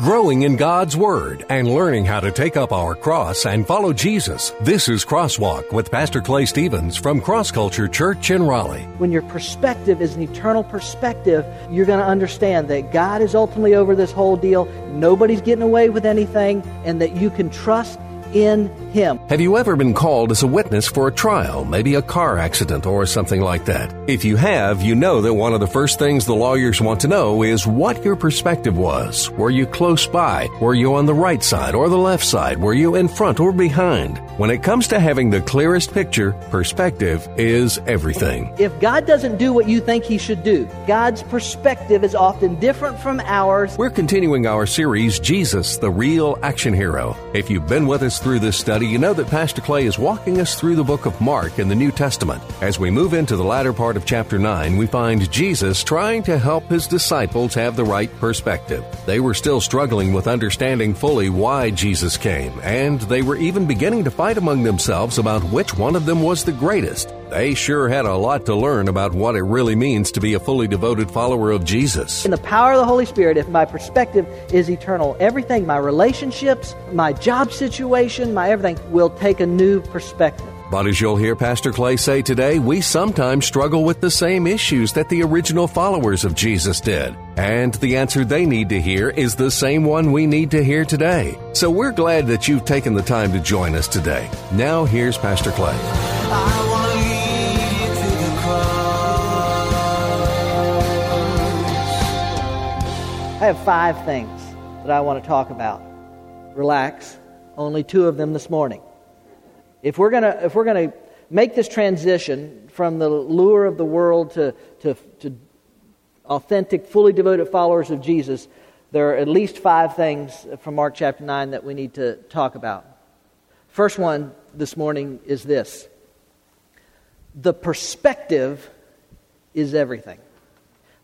growing in God's Word, and learning how to take up our cross and follow Jesus. This is Crosswalk with Pastor Clay Stevens from Cross Culture Church in Raleigh. When your perspective is an eternal perspective, you're going to understand that God is ultimately over this whole deal. Nobody's getting away with anything, and that you can trust in Him. Have you ever been called as a witness for a trial, maybe a car accident or something like that? If you have, you know that one of the first things the lawyers want to know is what your perspective was. Were you close by? Were you on the right side or the left side? Were you in front or behind? When it comes to having the clearest picture, perspective is everything. If God doesn't do what you think He should do, God's perspective is often different from ours. We're continuing our series, Jesus, the Real Action Hero. If you've been with us through this study, you know that Pastor Clay is walking us through the book of Mark in the New Testament. As we move into the latter part of chapter 9, we find Jesus trying to help his disciples have the right perspective. They were still struggling with understanding fully why Jesus came, and they were even beginning to fight among themselves about which one of them was the greatest. They sure had a lot to learn about what it really means to be a fully devoted follower of Jesus. In the power of the Holy Spirit, if my perspective is eternal, everything, my relationships, my job situation, my everything, will take a new perspective. But as you'll hear Pastor Clay say today, we sometimes struggle with the same issues that the original followers of Jesus did. And the answer they need to hear is the same one we need to hear today. So we're glad that you've taken the time to join us today. Now here's Pastor Clay. I have five things that I want to talk about. Relax, only two of them this morning. If we're going to if we're going to make this transition from the lure of the world to, to, to authentic, fully devoted followers of Jesus, there are at least five things from Mark chapter 9 that we need to talk about. First one this morning is this the perspective is everything.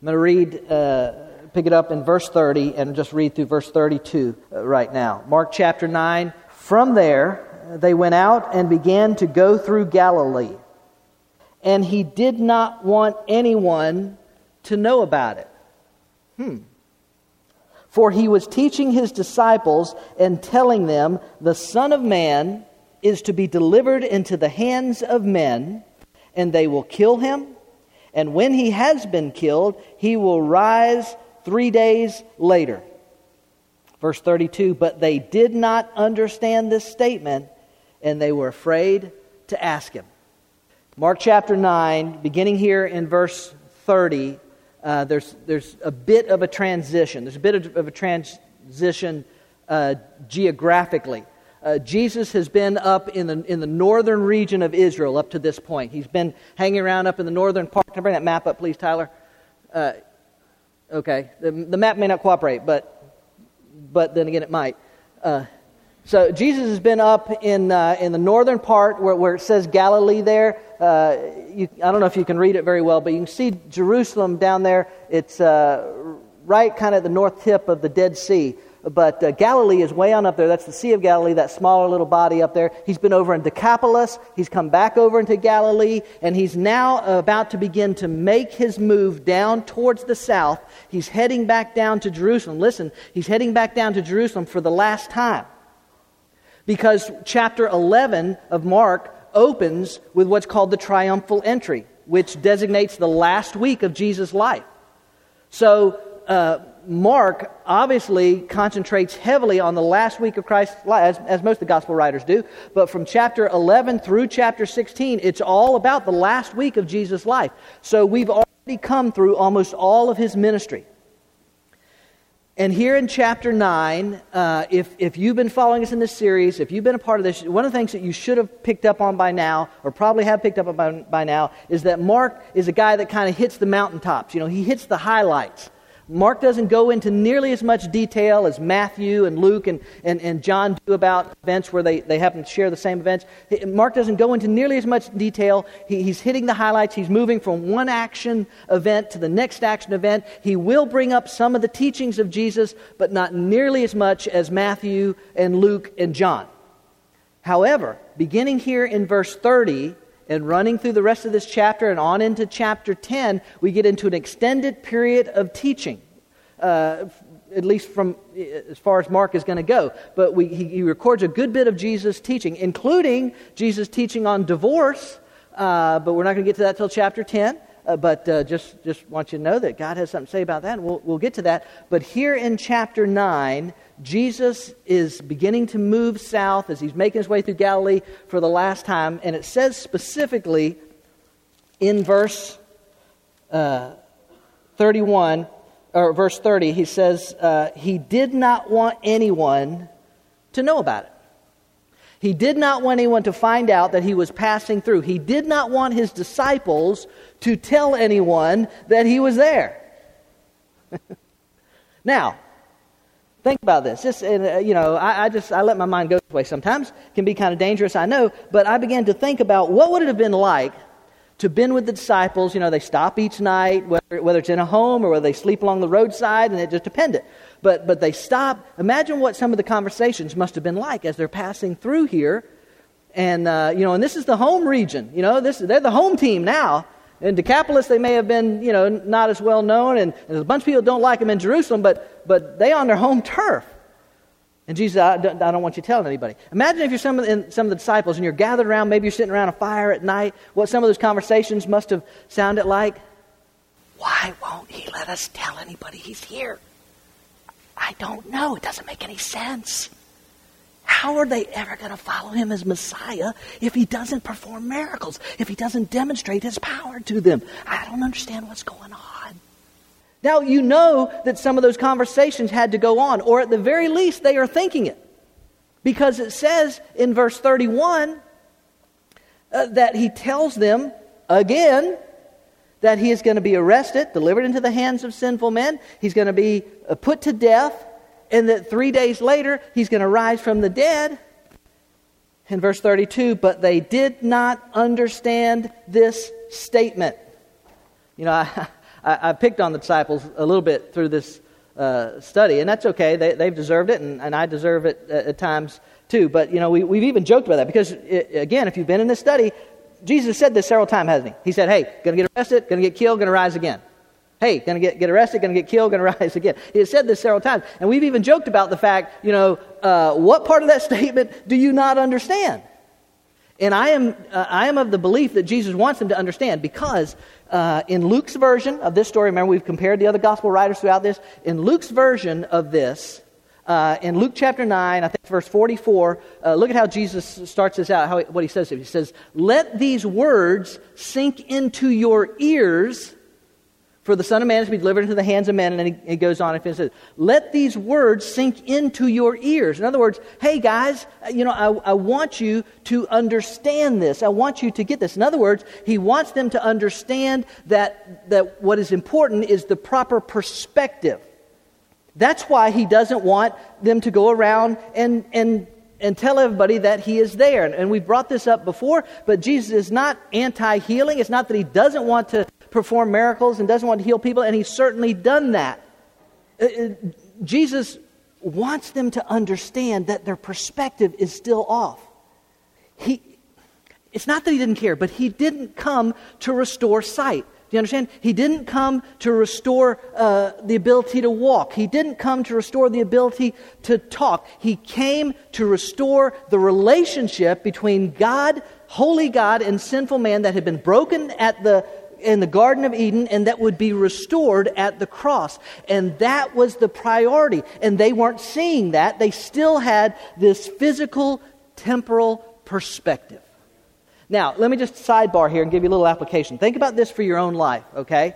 I'm going to read, uh, pick it up in verse 30 and just read through verse 32 uh, right now. Mark chapter 9. From there, they went out and began to go through Galilee. And he did not want anyone to know about it. Hmm. For he was teaching his disciples and telling them, The Son of Man is to be delivered into the hands of men, and they will kill him. And when he has been killed, he will rise three days later. Verse 32 But they did not understand this statement, and they were afraid to ask him. Mark chapter 9, beginning here in verse 30, uh, there's, there's a bit of a transition. There's a bit of, of a transition uh, geographically. Uh, Jesus has been up in the, in the northern region of Israel up to this point. He's been hanging around up in the northern part. Can I bring that map up, please, Tyler? Okay. The, the, map may not cooperate, but, but then again, it might. Uh, so Jesus has been up in, uh, in the northern part where, where it says Galilee there. Uh, you, I don't know if you can read it very well, but you can see Jerusalem down there. It's uh, right kind of the north tip of the Dead Sea. But uh, Galilee is way on up there. That's the Sea of Galilee, that smaller little body up there. He's been over in Decapolis. He's come back over into Galilee. And he's now about to begin to make his move down towards the south. He's heading back down to Jerusalem. Listen, he's heading back down to Jerusalem for the last time. Because chapter 11 of Mark opens with what's called the triumphal entry, which designates the last week of Jesus' life. So, uh, Mark obviously concentrates heavily on the last week of Christ's life, as, as, most of the gospel writers do. But from chapter 11 through chapter 16, it's all about the last week of Jesus' life. So we've already come through almost all of his ministry. And here in chapter 9, uh, if, if you've been following us in this series, if you've been a part of this, one of the things that you should have picked up on by now, or probably have picked up on by, by now, is that Mark is a guy that kind of hits the mountaintops. You know, he hits the highlights. Mark doesn't go into nearly as much detail as Matthew and Luke and, and, and John do about events where they, they happen to share the same events. Mark doesn't go into nearly as much detail. He, he's hitting the highlights. He's moving from one action event to the next action event. He will bring up some of the teachings of Jesus, but not nearly as much as Matthew and Luke and John. However, beginning here in verse 30, and running through the rest of this chapter and on into chapter 10, we get into an extended period of teaching. uh, at least from as far as Mark is going to go. But we, he, he, records a good bit of Jesus' teaching, including Jesus' teaching on divorce. Uh, but we're not going to get to that till chapter 10. Uh, but uh, just, just want you to know that God has something to say about that, and we'll, we'll get to that. But here in chapter 9, Jesus is beginning to move south as he's making his way through Galilee for the last time. And it says specifically in verse uh, 31, or verse 30, he says, uh, He did not want anyone to know about it. He did not want anyone to find out that he was passing through. He did not want his disciples to tell anyone that he was there. now, think about this. Just, uh, you know, I, I, just I let my mind go this way sometimes. It can be kind of dangerous, I know. But I began to think about what would it have been like to been with the disciples. You know, they stop each night, whether, whether it's in a home or whether they sleep along the roadside, and it just depended. But, but they stop. Imagine what some of the conversations must have been like as they're passing through here. And, uh, you know, and this is the home region. You know, this, they're the home team now. In Decapolis, they may have been, you know, not as well known, and, and a bunch of people don't like them in Jerusalem, but, but they on their home turf. And Jesus, I don't, I don't, want you telling anybody. Imagine if you're some of, the, some of the disciples and you're gathered around, maybe you're sitting around a fire at night, what some of those conversations must have sounded like. Why won't he let us tell anybody he's here? I don't know. It doesn't make any sense. How are they ever going to follow him as Messiah if he doesn't perform miracles, if he doesn't demonstrate his power to them? I don't understand what's going on. Now, you know that some of those conversations had to go on, or at the very least, they are thinking it. Because it says in verse 31 uh, that he tells them again that he is going to be arrested, delivered into the hands of sinful men, he's going to be uh, put to death, and that three days later he's going to rise from the dead. In verse 32, but they did not understand this statement. You know, I, I, I picked on the disciples a little bit through this uh, study, and that's okay. They, have deserved it, and, and, I deserve it at, at, times too. But, you know, we, we've even joked about that because, it, again, if you've been in this study, Jesus said this several times, hasn't he? He said, hey, going to get arrested, going to get killed, going to rise again. Hey, to get, get arrested, to get killed, to rise again. He has said this several times. And we've even joked about the fact, you know, uh, what part of that statement do you not understand? And I am, uh, I am of the belief that Jesus wants them to understand because uh, in Luke's version of this story, remember we've compared the other gospel writers throughout this. In Luke's version of this, uh, in Luke chapter 9, I think verse 44, uh, look at how Jesus starts this out, how, what he says. He says, Let these words sink into your ears for the Son of Man is to be delivered into the hands of men. And then he, goes on and says, Let these words sink into your ears. In other words, hey guys, uh, you know, I, I want you to understand this. I want you to get this. In other words, he wants them to understand that, that what is important is the proper perspective. That's why he doesn't want them to go around and, and and tell everybody that he is there. And, we brought this up before, but Jesus is not anti healing. It's not that he doesn't want to perform miracles and doesn't want to heal people, and he's certainly done that. Uh, uh, Jesus wants them to understand that their perspective is still off. He, it's not that he didn't care, but he didn't come to restore sight. Do you understand? He didn't come to restore uh, the ability to walk. He didn't come to restore the ability to talk. He came to restore the relationship between God, holy God, and sinful man that had been broken at the in the Garden of Eden and that would be restored at the cross. And that was the priority. And they weren't seeing that. They still had this physical, temporal perspective. Now, let me just sidebar here and give you a little application. Think about this for your own life, okay?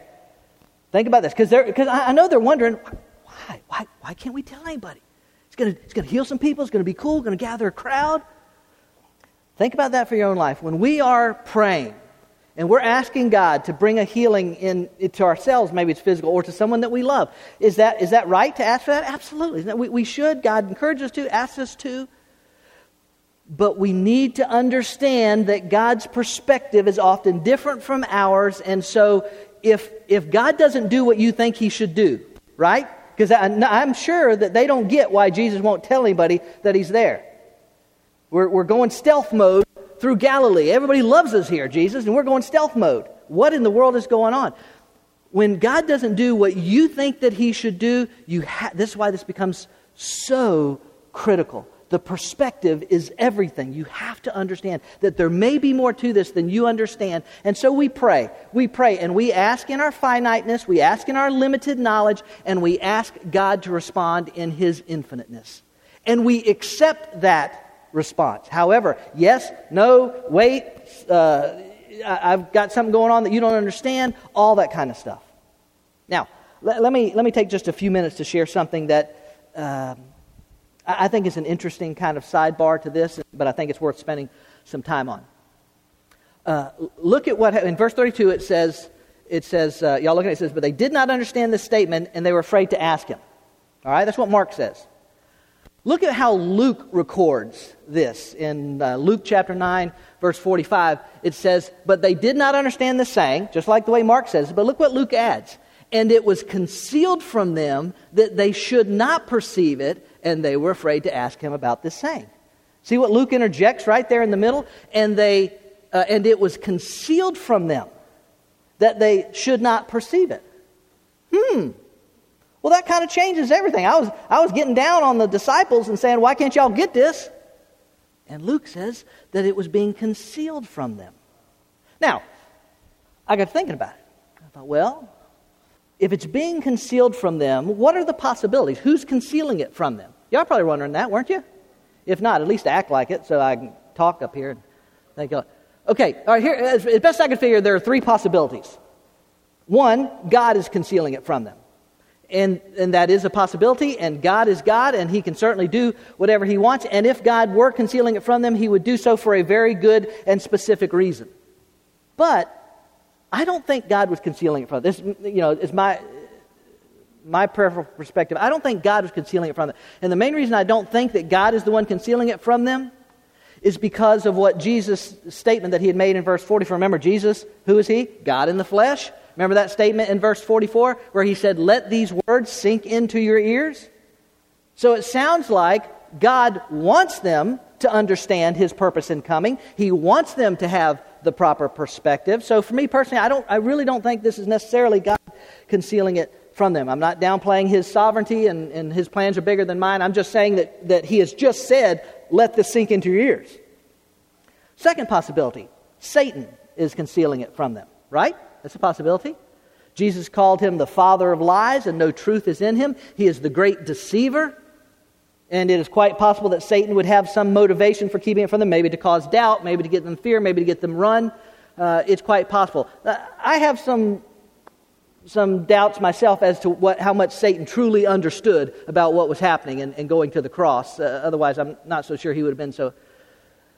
Think about this, because I, I know they're wondering, why? Why, why can't we tell anybody? It's going to heal some people, it's going to be cool, going to gather a crowd. Think about that for your own life. When we are praying, and we're asking God to bring a healing in, to ourselves, maybe it's physical, or to someone that we love. Is that, is that right to ask for that? Absolutely. We, we should. God encourages us to, asks us to. But we need to understand that God's perspective is often different from ours. And so if, if God doesn't do what you think he should do, right? Because I'm sure that they don't get why Jesus won't tell anybody that he's there. We're, we're going stealth mode through Galilee. Everybody loves us here, Jesus, and we're going stealth mode. What in the world is going on? when God doesn't do what you think that He should do, you ha- this is why this becomes so critical. The perspective is everything. You have to understand that there may be more to this than you understand. And so we pray. We pray and we ask in our finiteness, we ask in our limited knowledge, and we ask God to respond in His infiniteness. And we accept that response. However, yes, no, wait, uh, I've got something going on that you don't understand, all that kind of stuff. Now, let, let me, let me take just a few minutes to share something that um, I think is an interesting kind of sidebar to this, but I think it's worth spending some time on. Uh, look at what, in verse 32, it says, it says, uh, y'all look at it, it says, but they did not understand this statement and they were afraid to ask him. All right, that's what Mark says. Look at how Luke records this. In uh, Luke chapter 9, verse 45, it says, But they did not understand the saying, just like the way Mark says, but look what Luke adds. And it was concealed from them that they should not perceive it, and they were afraid to ask him about this saying. See what Luke interjects right there in the middle? And, they, uh, and it was concealed from them that they should not perceive it. Hmm, well, that kind of changes everything. I was, I was getting down on the disciples and saying, Why can't y'all get this? And Luke says that it was being concealed from them. Now, I got thinking about it. I thought, well, if it's being concealed from them, what are the possibilities? Who's concealing it from them? Y'all probably wondering that, weren't you? If not, at least act like it so I can talk up here and thank God. Okay, all right, here, as best I can figure, there are three possibilities. One, God is concealing it from them and, and that is a possibility, and God is God, and He can certainly do whatever He wants. And if God were concealing it from them, He would do so for a very good and specific reason. But I don't think God was concealing it from them. This, you know, is my my prayerful perspective. I don't think God was concealing it from them. And the main reason I don't think that God is the one concealing it from them is because of what Jesus' statement that he had made in verse 40. Remember, Jesus, who is he? God in the flesh. Remember that statement in verse 44 where he said, Let these words sink into your ears? So it sounds like God wants them to understand his purpose in coming. He wants them to have the proper perspective. So for me personally, I, don't, I really don't think this is necessarily God concealing it from them. I'm not downplaying his sovereignty and, and his plans are bigger than mine. I'm just saying that, that he has just said, let this sink into your ears. Second possibility Satan is concealing it from them, right? That's a possibility. Jesus called him the father of lies, and no truth is in him. He is the great deceiver. And it is quite possible that Satan would have some motivation for keeping it from them, maybe to cause doubt, maybe to get them fear, maybe to get them run. Uh, it's quite possible. Uh, I have some, some doubts myself as to what, how much Satan truly understood about what was happening and, and going to the cross. Uh, otherwise, I'm not so sure he would have been so,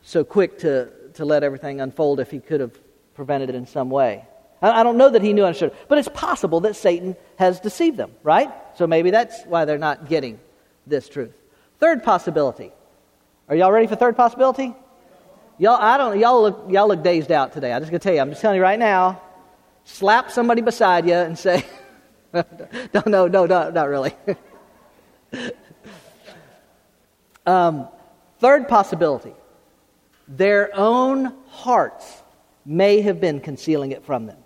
so quick to, to let everything unfold if he could have prevented it in some way. I don't know that he knew I understood, but it's possible that Satan has deceived them, right? So maybe that's why they're not getting this truth. Third possibility. Are y'all ready for third possibility? Y'all, I don't. Y'all look. Y'all look dazed out today. I'm just gonna tell you. I'm just telling you right now. Slap somebody beside you and say, "No, no, no, no, not really." um, third possibility. Their own hearts may have been concealing it from them.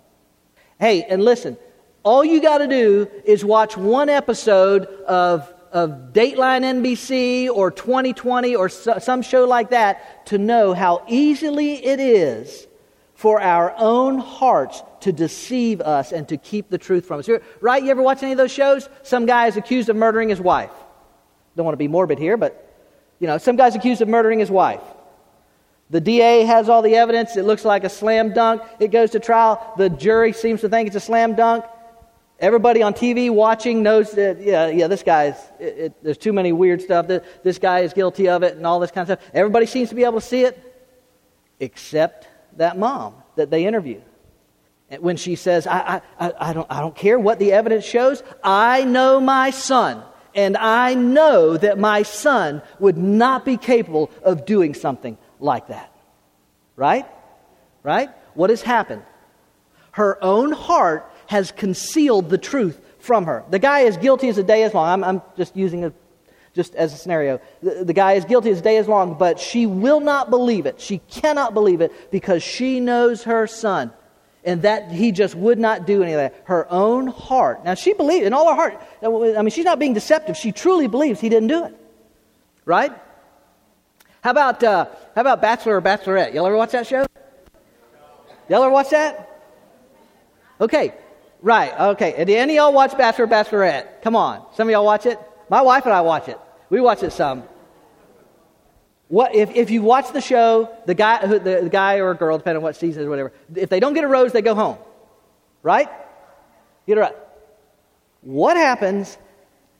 Hey, and listen, all you got to do is watch one episode of, of Dateline NBC or 2020 or so, some show like that to know how easily it is for our own hearts to deceive us and to keep the truth from us. Right? You ever watch any of those shows? Some guy is accused of murdering his wife. Don't want to be morbid here, but you know, some guy's accused of murdering his wife. The DA has all the evidence. It looks like a slam dunk. It goes to trial. The jury seems to think it's a slam dunk. Everybody on TV watching knows that, yeah, yeah, this guy's, there's too many weird stuff. That this guy is guilty of it and all this kind of stuff. Everybody seems to be able to see it, except that mom that they interview. When she says, I, I, I, don't, I don't care what the evidence shows, I know my son, and I know that my son would not be capable of doing something like that. Right? Right? What has happened? Her own heart has concealed the truth from her. The guy is guilty as a day is long. I'm, I'm just using it just as a scenario. The, the guy is guilty as a day is long, but she will not believe it. She cannot believe it because she knows her son. and that he just would not do any of that. Her own heart. Now, she believed in all her heart. I mean, she's not being deceptive. She truly believes he didn't do it. Right? How about, uh, how about Bachelor or Bachelorette? Y'all ever watch that show? Y'all ever watch that? Okay, right, okay. Did any of y'all watch Bachelor or Bachelorette? Come on. Some of y'all watch it? My wife and I watch it. We watch it some. What, if, if you watch the show, the guy, the, the guy or girl, depending on what season or whatever, if they don't get a rose, they go home. Right? Get it right. What happens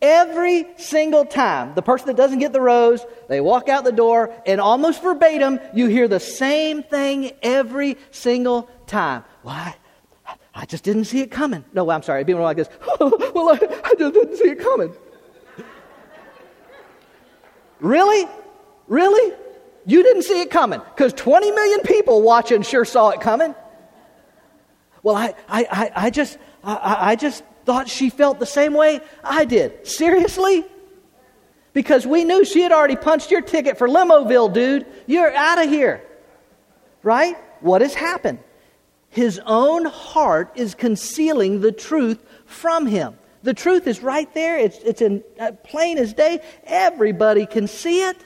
every single time? The person that doesn't get the rose, they walk out the door, and almost verbatim, you hear the same thing every single time. Why? I just didn't see it coming. No, I'm sorry. People are like this. well, I, I just didn't see it coming. really? Really? You didn't see it coming because 20 million people watching sure saw it coming. Well, I, I, I, I just, I, I just thought she felt the same way I did. Seriously? Because we knew she had already punched your ticket for Limoville, dude. You're out of here. Right? What has happened? His own heart is concealing the truth from him. The truth is right there. It's, it's in, uh, plain as day. Everybody can see it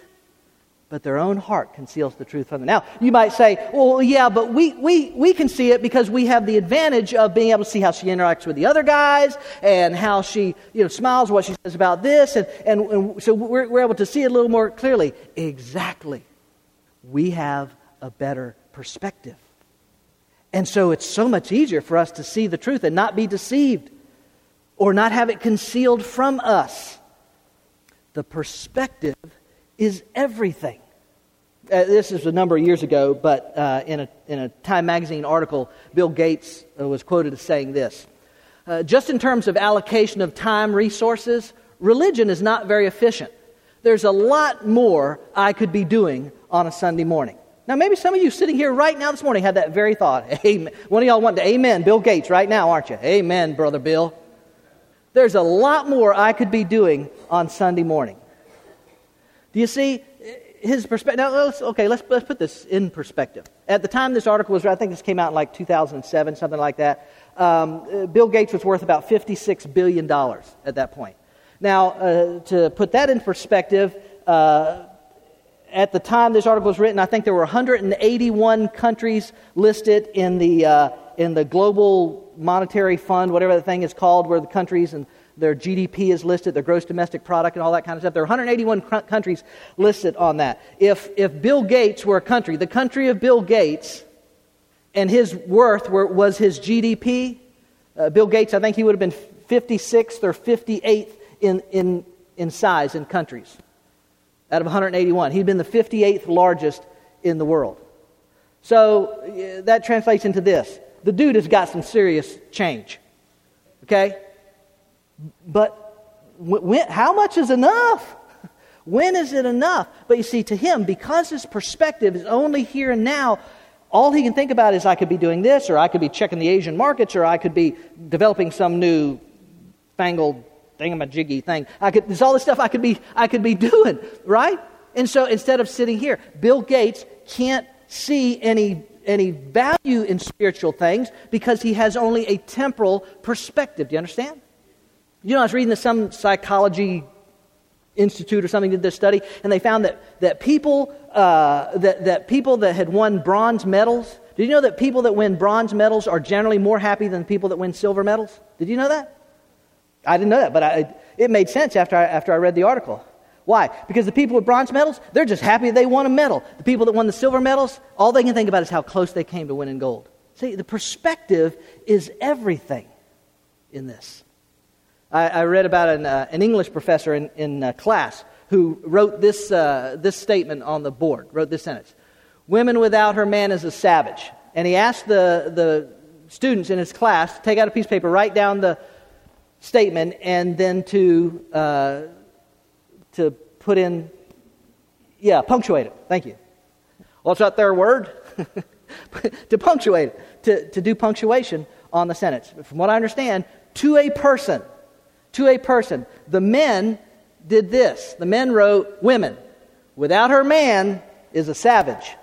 but their own heart conceals the truth from them. Now, you might say, well, yeah, but we, we, we can see it because we have the advantage of being able to see how she interacts with the other guys and how she you know, smiles, what she says about this, and, and, and so we're, we're able to see it a little more clearly. Exactly. We have a better perspective. And so it's so much easier for us to see the truth and not be deceived or not have it concealed from us. The perspective is everything. Uh, this is a number of years ago, but uh, in, a, in a Time magazine article, Bill Gates uh, was quoted as saying this uh, Just in terms of allocation of time resources, religion is not very efficient. There's a lot more I could be doing on a Sunday morning. Now, maybe some of you sitting here right now this morning had that very thought. Amen. One of y'all want to amen Bill Gates right now, aren't you? Amen, Brother Bill. There's a lot more I could be doing on Sunday morning. Do you see his perspective? Now, let's, okay, let's, let's put this in perspective. At the time this article was, I think this came out in like 2007, something like that. Um, Bill Gates was worth about $56 billion at that point. Now, uh, to put that in perspective, uh, at the time this article was written, I think there were 181 countries listed in the, uh, in the Global Monetary Fund, whatever the thing is called, where the countries and their GDP is listed, their gross domestic product, and all that kind of stuff. There are 181 countries listed on that. If, if Bill Gates were a country, the country of Bill Gates, and his worth were, was his GDP, uh, Bill Gates, I think he would have been 56th or 58th in, in, in size in countries out of 181. He'd been the 58th largest in the world. So uh, that translates into this the dude has got some serious change. Okay? But when, how much is enough? When is it enough? But you see, to him, because his perspective is only here and now, all he can think about is I could be doing this, or I could be checking the Asian markets, or I could be developing some new fangled thingamajiggy thing. I could, there's all this stuff I could be, I could be doing, right? And so instead of sitting here, Bill Gates can't see any, any value in spiritual things because he has only a temporal perspective. Do you understand? You know, I was reading that some psychology institute or something did this study, and they found that, that, people, uh, that, that people that had won bronze medals, did you know that people that win bronze medals are generally more happy than people that win silver medals? Did you know that? I didn't know that, but I, it made sense after I, after I read the article. Why? Because the people with bronze medals, they're just happy they won a medal. The people that won the silver medals, all they can think about is how close they came to winning gold. See, the perspective is everything in this. I, I read about an, uh, an, English professor in, in uh, class who wrote this, uh, this statement on the board, wrote this sentence Women without her man is a savage. And he asked the, the students in his class to take out a piece of paper, write down the statement, and then to, uh, to put in, yeah, punctuate it. Thank you. What's that there word? to punctuate it, to, to do punctuation on the sentence. From what I understand, to a person to a person. The men did this. The men wrote, Women, without her man is a savage.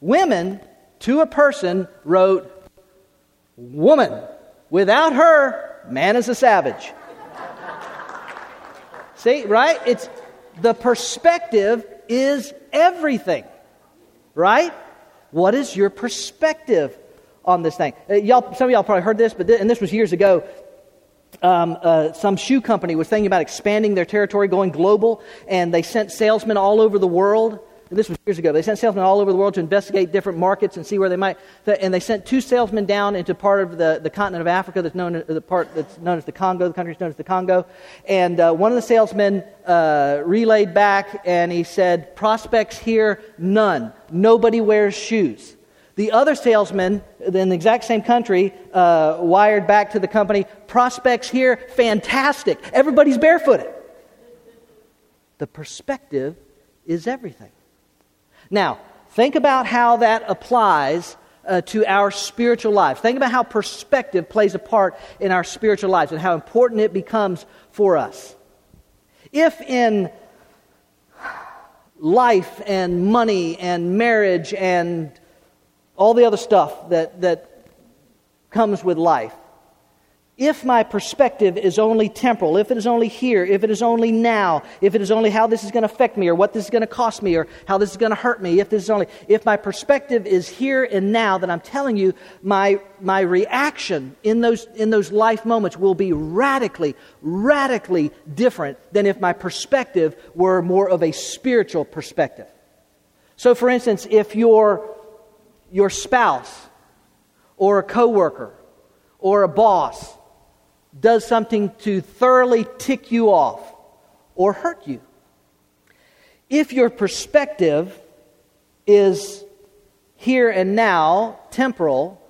Women, to a person, wrote, woman. Without her, man is a savage. See, right? It's the perspective is everything. Right? What is your perspective on this thing? Uh, y'all, some of y'all probably heard this, but and this was years ago. Um, uh, some shoe company was thinking about expanding their territory, going global, and they sent salesmen all over the world this was years ago. They sent salesmen all over the world to investigate different markets and see where they might. And they sent two salesmen down into part of the, the continent of Africa that's known the part that's known as the Congo. The country known as the Congo. And uh, one of the salesmen uh, relayed back, and he said, "Prospects here, none. Nobody wears shoes." The other salesman in the exact same country uh, wired back to the company, "Prospects here, fantastic. Everybody's barefooted." The perspective is everything. Now, think about how that applies uh, to our spiritual lives. Think about how perspective plays a part in our spiritual lives and how important it becomes for us. If in life and money and marriage and all the other stuff that, that comes with life, if my perspective is only temporal, if it is only here, if it is only now, if it is only how this is going to affect me or what this is going to cost me or how this is going to hurt me, if this is only, if my perspective is here and now, then I'm telling you, my, my reaction in those, in those life moments will be radically, radically different than if my perspective were more of a spiritual perspective. So, for instance, if your, your spouse or a coworker or a boss does something to thoroughly tick you off or hurt you. If your perspective is here and now, temporal,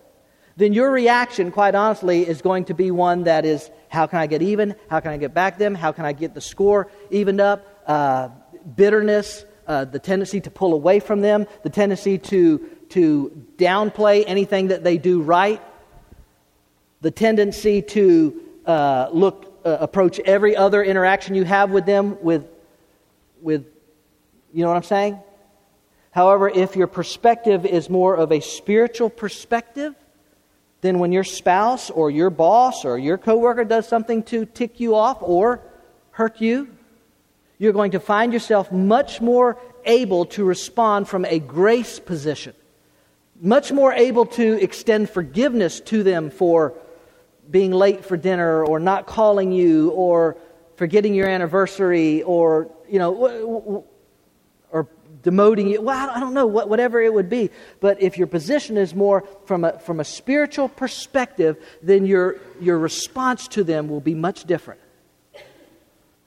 then your reaction, quite honestly, is going to be one that is how can I get even? How can I get back them? How can I get the score evened up? Uh, bitterness, uh, the tendency to pull away from them, the tendency to, to downplay anything that they do right, the tendency to uh, look, uh, approach every other interaction you have with them with, with, you know what I'm saying? However, if your perspective is more of a spiritual perspective, then when your spouse or your boss or your coworker does something to tick you off or hurt you, you're going to find yourself much more able to respond from a grace position, much more able to extend forgiveness to them for being late for dinner or not calling you or forgetting your anniversary or, you know, or demoting you. Well, I don't know, whatever it would be. But if your position is more from a, from a spiritual perspective, then your, your response to them will be much different.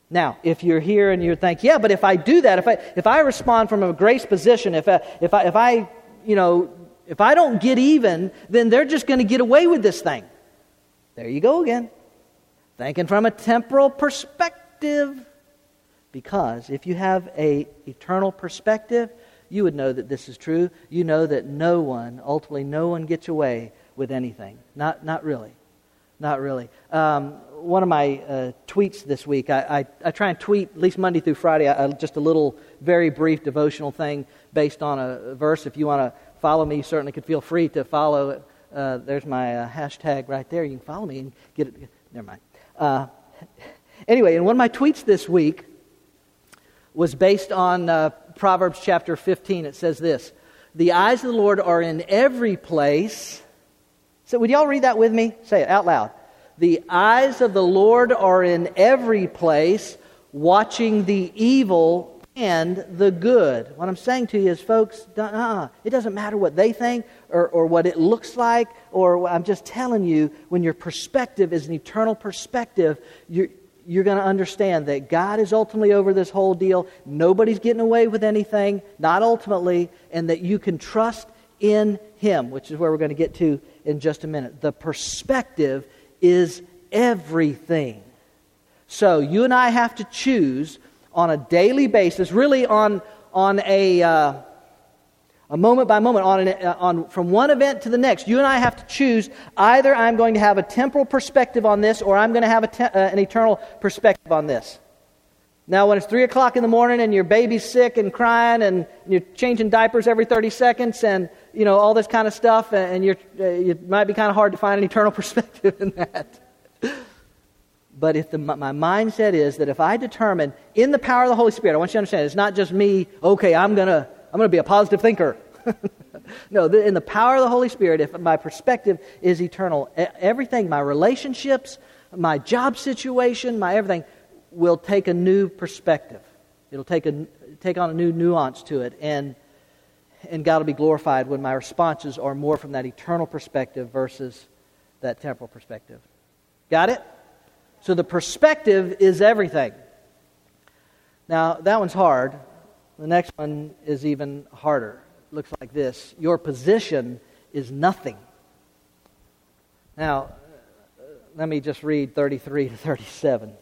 Now, if you're here and you think, yeah, but if I do that, if I, if I respond from a grace position, if I, if I, if I you know, if I don't get even, then they're just going to get away with this thing. There you go again. Thinking from a temporal perspective. Because if you have a eternal perspective, you would know that this is true. You know that no one, ultimately, no one gets away with anything. Not, not really. Not really. Um, one of my uh, tweets this week, I, I, I, try and tweet at least Monday through Friday, I, just a little very brief devotional thing based on a verse. If you want to follow me, you certainly could feel free to follow uh, there's my uh, hashtag right there. You can follow me and get it. Never mind. Uh, anyway, in one of my tweets this week was based on uh, Proverbs chapter 15. It says this The eyes of the Lord are in every place. So, would y'all read that with me? Say it out loud. The eyes of the Lord are in every place, watching the evil and the good. What I'm saying to you is, folks, uh, it doesn't matter what they think or, or what it looks like, or I'm just telling you, when your perspective is an eternal perspective, you're, you're going to understand that God is ultimately over this whole deal. Nobody's getting away with anything, not ultimately, and that you can trust in Him, which is where we're going to get to in just a minute. The perspective is everything. So you and I have to choose on a daily basis, really on, on a, uh, a moment by moment, on, an, uh, on, from one event to the next. You and I have to choose either I'm going to have a temporal perspective on this or I'm going to have te- uh, an eternal perspective on this. Now, when it's 3 o'clock in the morning and your baby's sick and crying and you're changing diapers every 30 seconds and, you know, all this kind of stuff, and you're, uh, it might be kind of hard to find an eternal perspective in that. But if the, my mindset is that if I determine in the power of the Holy Spirit, I want you to understand, it's not just me, okay, I'm going to I'm going to be a positive thinker. no, in the power of the Holy Spirit, if my perspective is eternal, everything, my relationships, my job situation, my everything, will take a new perspective. It'll take, a, take on a new nuance to it. And, and God will be glorified when my responses are more from that eternal perspective versus that temporal perspective. Got it? So the perspective is everything. Now, that one's hard. The next one is even harder. It looks like this Your position is nothing. Now, let me just read 33 to 37.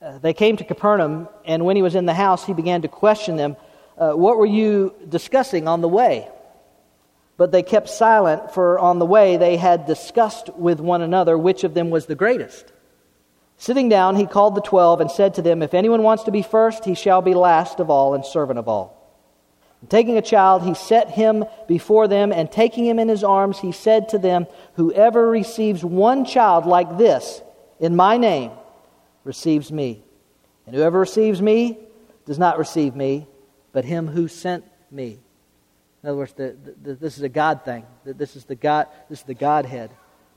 Uh, they came to Capernaum, and when he was in the house, he began to question them, uh, What were you discussing on the way? But they kept silent, for on the way they had discussed with one another which of them was the greatest. Sitting down, he called the twelve and said to them, If anyone wants to be first, he shall be last of all and servant of all. And taking a child, he set him before them, and taking him in his arms, he said to them, Whoever receives one child like this in my name receives me. And whoever receives me does not receive me, but him who sent me. In other words, the, the, this is a God thing. This is the God. This is the Godhead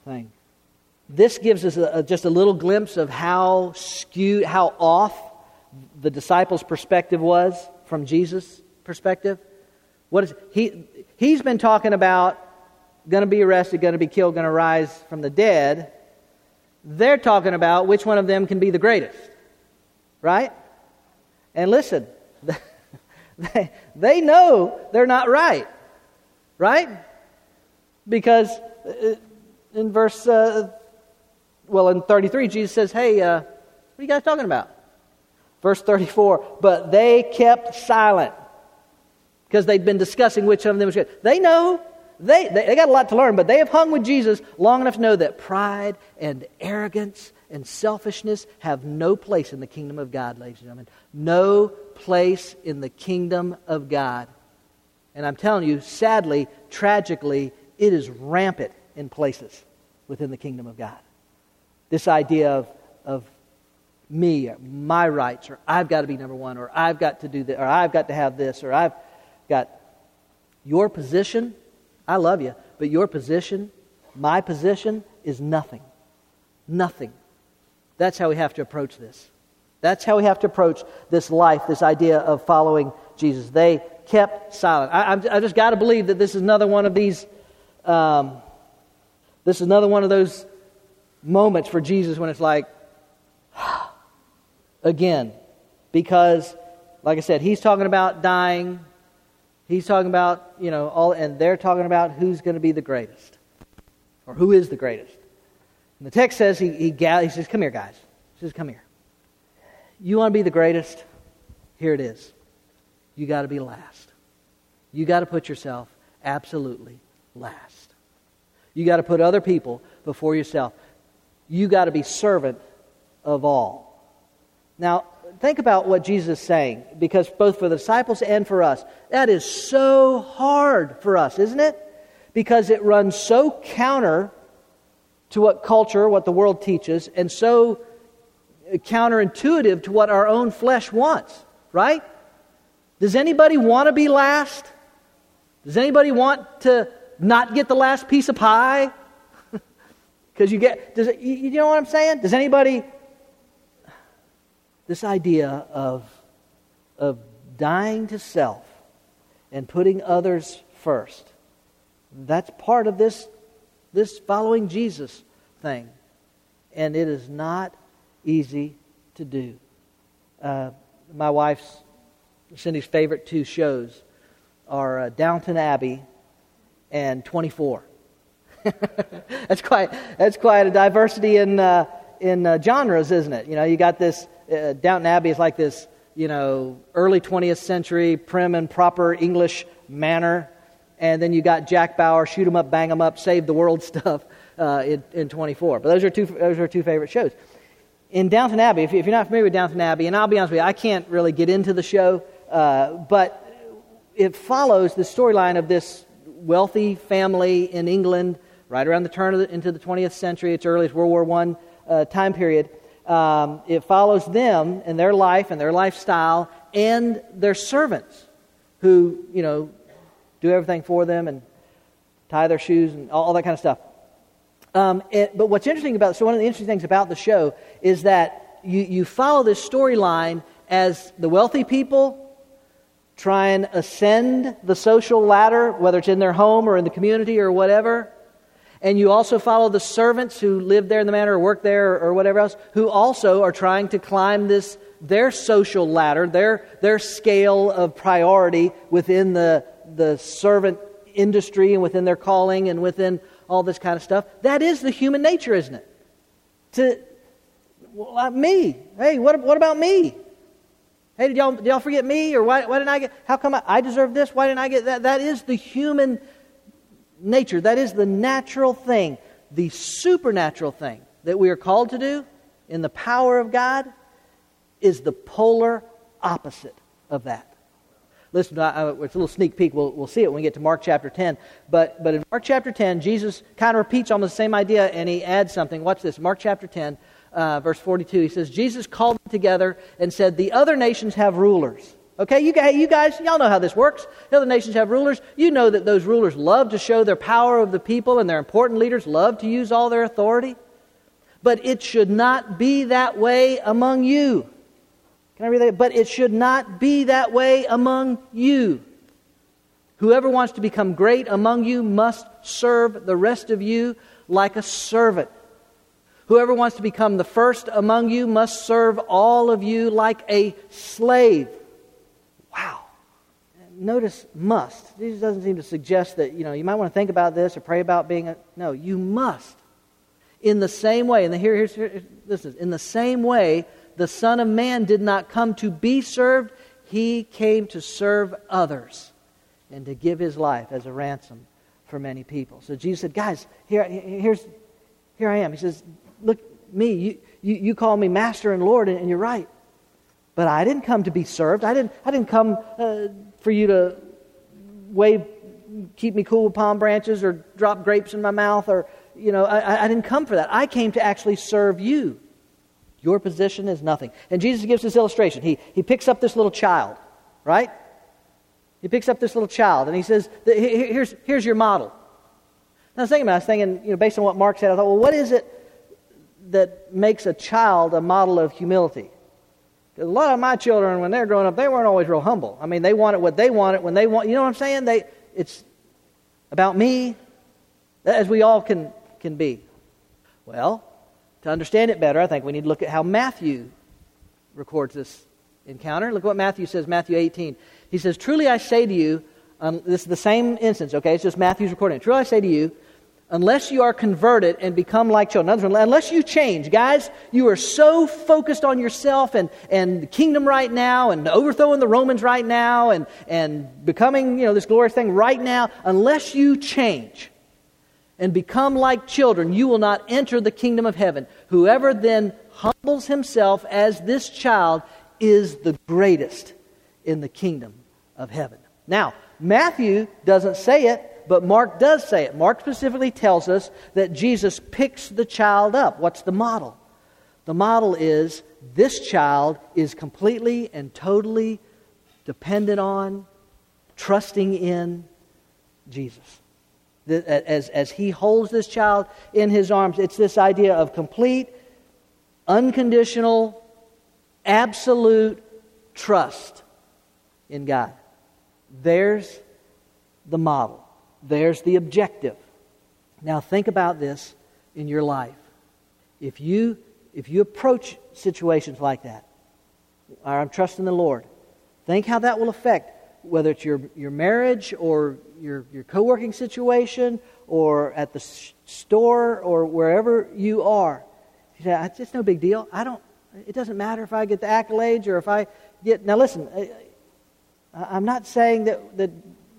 thing. This gives us a, just a little glimpse of how skewed, how off the disciples' perspective was from Jesus' perspective. What is he? He's been talking about going to be arrested, going to be killed, going to rise from the dead. They're talking about which one of them can be the greatest, right? And listen, they, know they're not right, right? Because uh, in verse uh, well, in 33, Jesus says, Hey, uh, what are you guys talking about? Verse 34, but they kept silent because they'd been discussing which one of them was good. They know, they, they, they got a lot to learn, but they have hung with Jesus long enough to know that pride and arrogance and selfishness have no place in the kingdom of God, ladies and gentlemen. No place in the kingdom of God. And I'm telling you, sadly, tragically, it is rampant in places within the kingdom of God. This idea of, of me, or my rights, or I've got to be number one, or I've got to do this, or I've got to have this, or I've got your position. I love you, but your position, my position, is nothing. Nothing. That's how we have to approach this. That's how we have to approach this life, this idea of following Jesus. They kept silent. I, I just got to believe that this is another one of these. Um, this is another one of those moments for Jesus when it's like, again, because, like I said, he's talking about dying. He's talking about, you know, all, and they're talking about who's going to be the greatest or who is the greatest. And the text says, he, he, he says, Come here, guys. He says, Come here. You want to be the greatest? Here it is. You got to be last. You got to put yourself absolutely last. You got to put other people before yourself you got to be servant of all. Now, think about what Jesus is saying, because both for the disciples and for us, that is so hard for us, isn't it? Because it runs so counter to what culture, what the world teaches, and so counterintuitive to what our own flesh wants, right? Does anybody want to be last? Does anybody want to not get the last piece of pie? Because you get, does it, you, know what I'm saying? Does anybody, this idea of, of dying to self and putting others first, that's part of this, this following Jesus thing. And it is not easy to do. Uh, my wife's, Cindy's favorite two shows are uh, Downton Abbey and 24. that's quite that's quite a diversity in uh, in uh, genres, isn't it? You know, you got this uh, Downton Abbey is like this, you know, early 20th century prim and proper English manner, and then you got Jack Bauer, shoot 'em up, bang 'em up, save the world stuff uh, in, in 24. But those are two those are two favorite shows. in Downton Abbey, if, you're not familiar with Downton Abbey, and I'll be honest with you, I can't really get into the show, uh, but it follows the storyline of this wealthy family in England right around the turn the, into the 20th century. It's early, World War I uh, time period. Um, it follows them and their life and their lifestyle and their servants who, you know, do everything for them and tie their shoes and all, all that kind of stuff. Um, it, but what's interesting about so one of the interesting things about the show is that you, you follow this storyline as the wealthy people try and ascend the social ladder, whether it's in their home or in the community or whatever. And you also follow the servants who live there in the manor or work there or, or whatever else, who also are trying to climb this their social ladder, their, their scale of priority within the, the servant industry and within their calling and within all this kind of stuff. That is the human nature, isn't it? To well, uh, me. Hey, what, what about me? Hey, did y'all, did y'all forget me? Or why, why didn't I get, how come I, I deserve this? Why didn't I get that? That is the human nature. That is the natural thing. The supernatural thing that we are called to do in the power of God is the polar opposite of that. Listen, uh, it's a little sneak peek. We'll, we'll see it when we get to Mark chapter 10. But, but in Mark chapter 10, Jesus kind of repeats almost the same idea and he adds something. Watch this. Mark chapter 10, uh, verse 42. He says, Jesus called them together and said, The other nations have rulers. Okay, you guys, you guys, y'all know how this works. The other nations have rulers. You know that those rulers love to show their power of the people, and their important leaders love to use all their authority. But it should not be that way among you. Can I read that? But it should not be that way among you. Whoever wants to become great among you must serve the rest of you like a servant. Whoever wants to become the first among you must serve all of you like a slave. Wow. Notice must. This doesn't seem to suggest that, you know, you might want to think about this or pray about being a. No, you must. In the same way, and here, here's, here, this is, in the same way, the Son of Man did not come to be served, he came to serve others and to give his life as a ransom for many people. So Jesus said, Guys, here, here's, here I am. He says, look, me, you, you, you call me master and Lord, and, and, you're right. But I didn't come to be served. I didn't, I didn't come uh, for you to wave, keep me cool with palm branches or drop grapes in my mouth or, you know, I, I didn't come for that. I came to actually serve you. Your position is nothing. And Jesus gives this illustration. He, he picks up this little child, right? He picks up this little child and he says, here's, here's your model. Now, I was thinking about I was thinking, you know, based on what Mark said, I thought, well, what is it that makes a child a model of humility. A lot of my children, when they're growing up, they weren't always real humble. I mean, they wanted what they wanted when they want. You know what I'm saying? They, it's about me, as we all can, can be. Well, to understand it better, I think we need to look at how Matthew records this encounter. Look what Matthew says, Matthew 18. He says, Truly I say to you, um, this is the same instance, okay? It's just Matthew's recording. Truly I say to you, unless you are converted and become like children. Unless you change, guys, you are so focused on yourself and, and the kingdom right now and overthrowing the Romans right now and, and becoming, you know, this glorious thing right now, unless you change and become like children, you will not enter the kingdom of heaven. Whoever then humbles himself as this child is the greatest in the kingdom of heaven. Now, Matthew doesn't say it, but Mark does say it. Mark specifically tells us that Jesus picks the child up. What's the model? The model is this child is completely and totally dependent on, trusting in Jesus. As, as he holds this child in his arms, it's this idea of complete, unconditional, absolute trust in God. There's the model. There's the objective. Now think about this in your life. If you if you approach situations like that, I'm trusting the Lord, think how that will affect whether it's your, your marriage or your, your co working situation or at the store or wherever you are. You say, it's no big deal. I don't, it doesn't matter if I get the accolades or if I get. Now, listen, I, I'm not saying that, that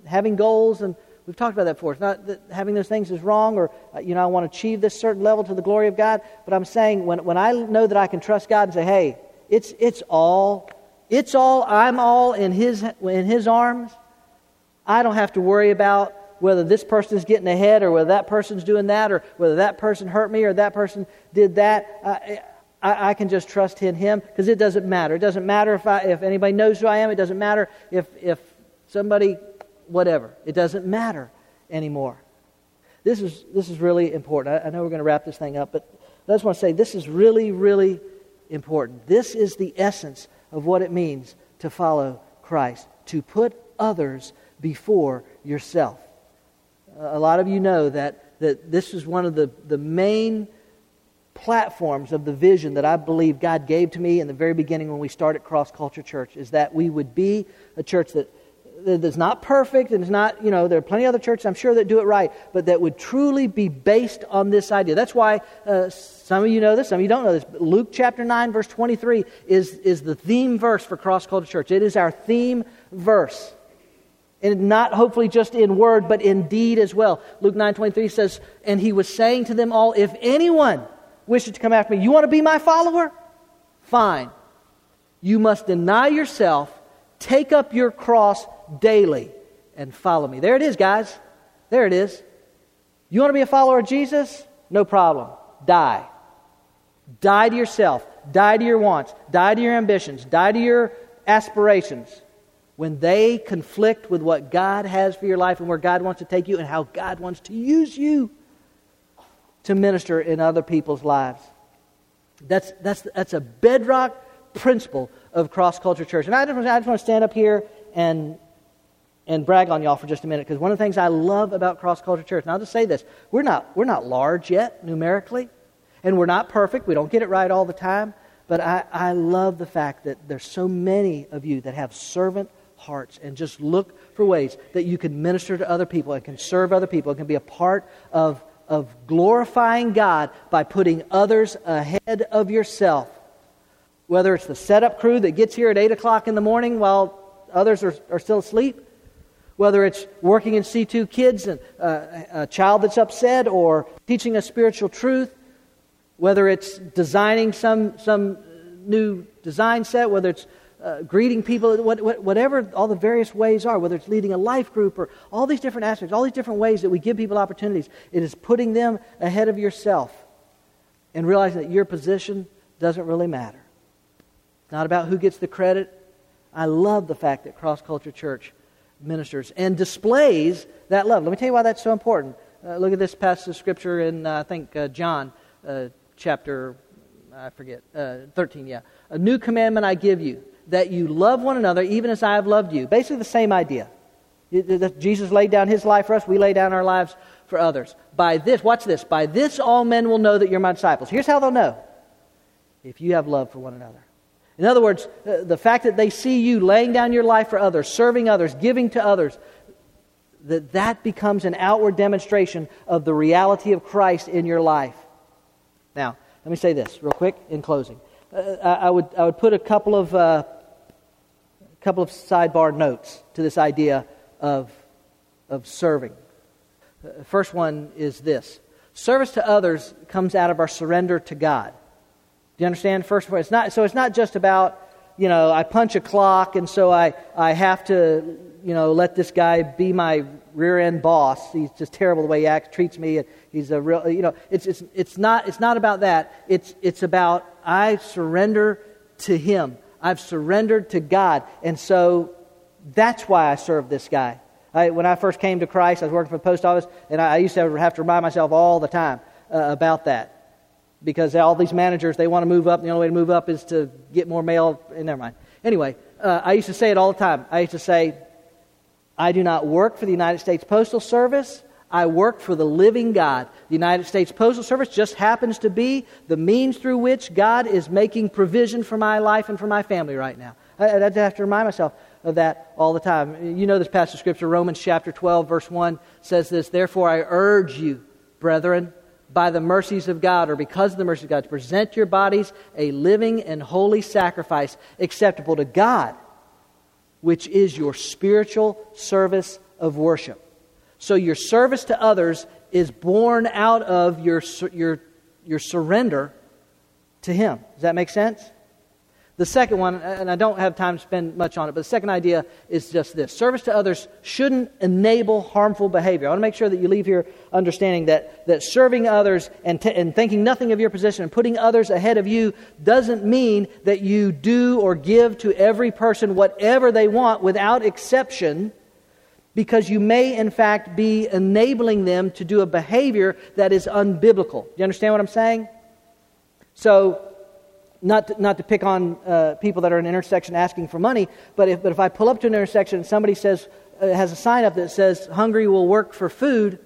having goals and we've talked about that before. It's not that having those things is wrong or, uh, you know, I want to achieve this certain level to the glory of God. But I'm saying when, when I know that I can trust God and say, hey, it's, it's all, it's all, I'm all in his, in his arms. I don't have to worry about whether this person is getting ahead or whether that person's doing that or whether that person hurt me or that person did that. I, I, I can just trust in him because it doesn't matter. It doesn't matter if, I, if anybody knows who I am. It doesn't matter if, if somebody, whatever. It doesn't matter anymore. This is, this is really important. I, I know we're going to wrap this thing up, but I just want to say this is really, really important. This is the essence of what it means to follow Christ, to put others before yourself. A lot of you know that, that this is one of the, the main platforms of the vision that I believe God gave to me in the very beginning when we started Cross Culture Church is that we would be a church that that's not perfect and it's not, you know, there are plenty of other churches I'm sure that do it right, but that would truly be based on this idea. That's why uh, some of you know this, some of you don't know this. Luke chapter 9, verse 23 is, is the theme verse for Cross Culture Church. It is our theme verse and not hopefully just in word but in deed as well luke 9.23 says and he was saying to them all if anyone wishes to come after me you want to be my follower fine you must deny yourself take up your cross daily and follow me. There it is guys. There it is. You want to be a follower of jesus? No problem. Die. Die to yourself. Die to your wants. Die to your ambitions. Die to your aspirations. When they conflict with what God has for your life and where God wants to take you and how God wants to use you to minister in other people's lives. That's, that's, that's a bedrock principle of cross culture church. And I just, I just want to stand up here and, and brag on y'all for just a minute because one of the things I love about cross culture church, and I'll just say this we're not, we're not large yet numerically, and we're not perfect. We don't get it right all the time. But I, I love the fact that there's so many of you that have servant hearts and just look for ways that you can minister to other people and can serve other people and can be a part of, of glorifying God by putting others ahead of yourself. Whether it's the setup crew that gets here at 8 o'clock in the morning while others are, are still asleep, whether it's working in C2 kids and uh, a child that's upset or teaching a spiritual truth, whether it's designing some, some new design set, whether it's uh, greeting people, whatever all the various ways are, whether it's leading a life group or all these different aspects, all these different ways that we give people opportunities, it is putting them ahead of yourself and realizing that your position doesn't really matter. It's not about who gets the credit. I love the fact that Cross Culture Church ministers and displays that love. Let me tell you why that's so important. Uh, look at this passage of Scripture in, uh, I think, uh, John uh, chapter, I forget, 13, yeah. A new commandment I give you that you love one another even as I have loved you. Basically, the same idea. Jesus laid down his life for us, we lay down our lives for others. By this, watch this, by this all men will know that you're my disciples. Here's how they'll know if you have love for one another. In other words, the fact that they see you laying down your life for others, serving others, giving to others, that that becomes an outward demonstration of the reality of Christ in your life. Now, let me say this real quick in closing. Uh, I, would, I would put a couple of, uh, couple of sidebar notes to this idea of, of serving. The uh, first one is this service to others comes out of our surrender to God. Do you understand? First of all, it's not, so it's not just about, you know, I punch a clock and so I, I have to, you know, let this guy be my rear end boss. He's just terrible the way he acts, treats me. He's a real, you know, it's, it's, it's, not, it's not about that. It's, it's about I surrender to him. I've surrendered to God. And so that's why I serve this guy. I, when I first came to Christ, I was working for the post office, and I, I used to have to remind myself all the time uh, about that. Because all these managers, they want to move up, and the only way to move up is to get more mail. And never mind. Anyway, uh, I used to say it all the time. I used to say, I do not work for the United States Postal Service. I work for the living God. The United States Postal Service just happens to be the means through which God is making provision for my life and for my family right now. I, I have to remind myself of that all the time. You know this passage of Scripture, Romans chapter 12, verse 1 says this Therefore, I urge you, brethren, by the mercies of God, or because of the mercies of God, to present your bodies a living and holy sacrifice acceptable to God, which is your spiritual service of worship. So your service to others is born out of your, your, your surrender to Him. Does that make sense? The second one, and I don't have time to spend much on it, but the second idea is just this service to others shouldn't enable harmful behavior. I want to make sure that you leave here understanding that, that serving others and, t- and thinking nothing of your position and putting others ahead of you doesn't mean that you do or give to every person whatever they want without exception, because you may, in fact, be enabling them to do a behavior that is unbiblical. Do you understand what I'm saying? So, not to, not to pick on uh, people that are in an intersection asking for money, but if, but if I pull up to an intersection and somebody says, uh, has a sign up that says, hungry will work for food,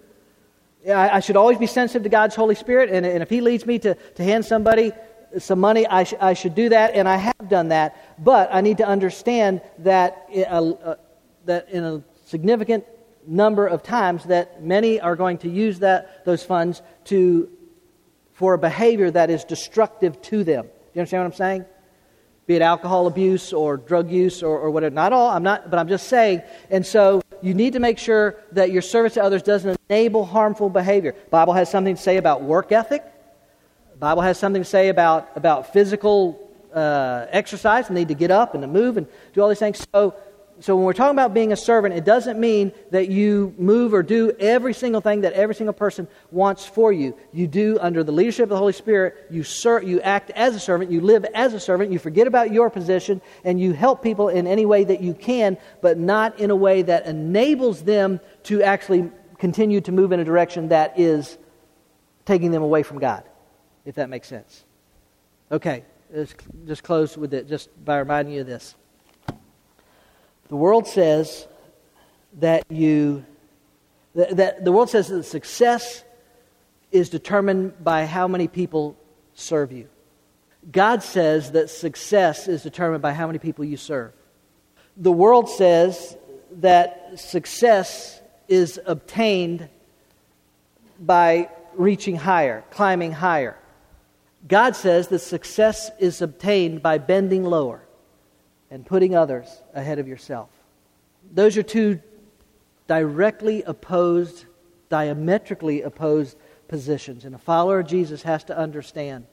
I, I should always be sensitive to God's Holy Spirit. And, and if He leads me to, to hand somebody some money, I, sh- I should do that, and I have done that. But I need to understand that, uh, uh, that in a significant number of times that many are going to use that, those funds to, for a behavior that is destructive to them you understand what I'm saying? Be it alcohol abuse or drug use or, or whatever. Not all, I'm not, but I'm just saying. And so you need to make sure that your service to others doesn't enable harmful behavior. Bible has something to say about work ethic. Bible has something to say about, about physical uh, exercise, the need to get up and to move and do all these things. So so when we're talking about being a servant, it doesn't mean that you move or do every single thing that every single person wants for you. You do under the leadership of the Holy Spirit. You you act as a servant. You live as a servant. You forget about your position and you help people in any way that you can, but not in a way that enables them to actually continue to move in a direction that is taking them away from God. If that makes sense. Okay, let's just close with it, just by reminding you of this. The world says that you, that, that the world says that success is determined by how many people serve you. God says that success is determined by how many people you serve. The world says that success is obtained by reaching higher, climbing higher. God says that success is obtained by bending lower and putting others ahead of yourself. Those are two directly opposed, diametrically opposed positions. And a follower of Jesus has to understand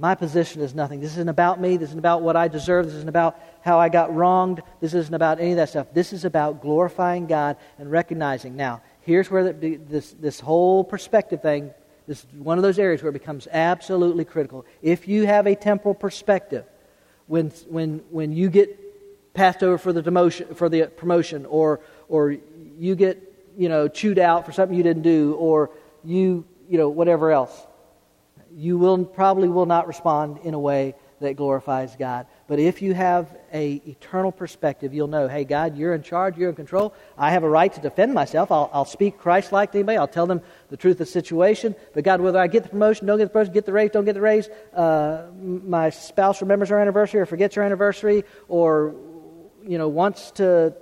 my position is nothing. This isn't about me. This isn't about what I deserve. This isn't about how I got wronged. This isn't about any of that stuff. This is about glorifying God and recognizing. Now, here's where the, this, this whole perspective thing, is one of those areas where it becomes absolutely critical. If you have a temporal perspective, when, when, when you get passed over for the demotion, for the promotion, or, or you get you know, chewed out for something you didn't do, or you, you know, whatever else. You will probably will not respond in a way that glorifies God. But if you have a eternal perspective, you'll know, hey, God, you're in charge, you're in control. I have a right to defend myself. I'll, I'll speak Christ-like to anybody. I'll tell them the truth of the situation. But God, whether I get the promotion, don't get the promotion, get the raise, don't get the raise, uh, my spouse remembers her anniversary or forgets her anniversary, or you know wants to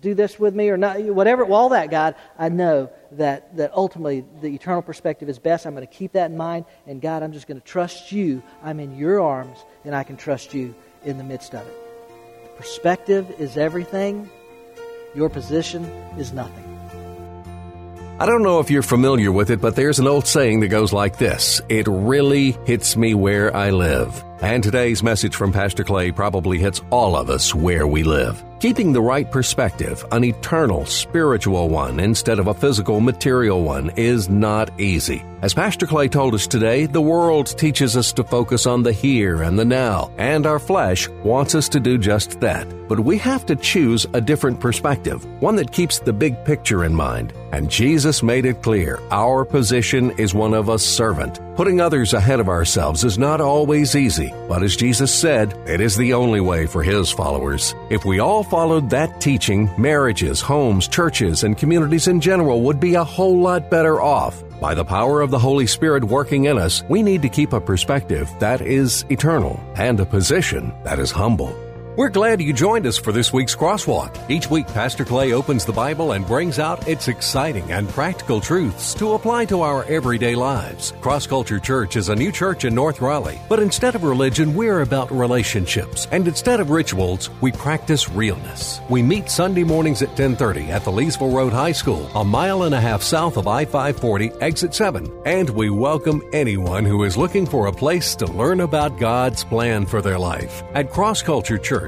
do this with me or not, whatever, all that, God, I know that, that ultimately the eternal perspective is best. I'm going to keep that in mind. And God, I'm just going to trust you. I'm in your arms, and I can trust you in the midst of it. Perspective is everything, your position is nothing. I don't know if you're familiar with it, but there's an old saying that goes like this It really hits me where I live. And today's message from Pastor Clay probably hits all of us where we live. Keeping the right perspective, an eternal, spiritual one instead of a physical, material one, is not easy. As Pastor Clay told us today, the world teaches us to focus on the here and the now, and our flesh wants us to do just that. But we have to choose a different perspective, one that keeps the big picture in mind. And Jesus made it clear our position is one of a servant. Putting others ahead of ourselves is not always easy, but as Jesus said, it is the only way for His followers. If we all followed that teaching, marriages, homes, churches, and communities in general would be a whole lot better off. By the power of the Holy Spirit working in us, we need to keep a perspective that is eternal and a position that is humble. We're glad you joined us for this week's Crosswalk. Each week, Pastor Clay opens the Bible and brings out its exciting and practical truths to apply to our everyday lives. Cross Culture Church is a new church in North Raleigh, but instead of religion, we're about relationships. And instead of rituals, we practice realness. We meet Sunday mornings at 1030 at the Leesville Road High School, a mile and a half south of I-540, exit 7. And we welcome anyone who is looking for a place to learn about God's plan for their life. At Cross Culture Church,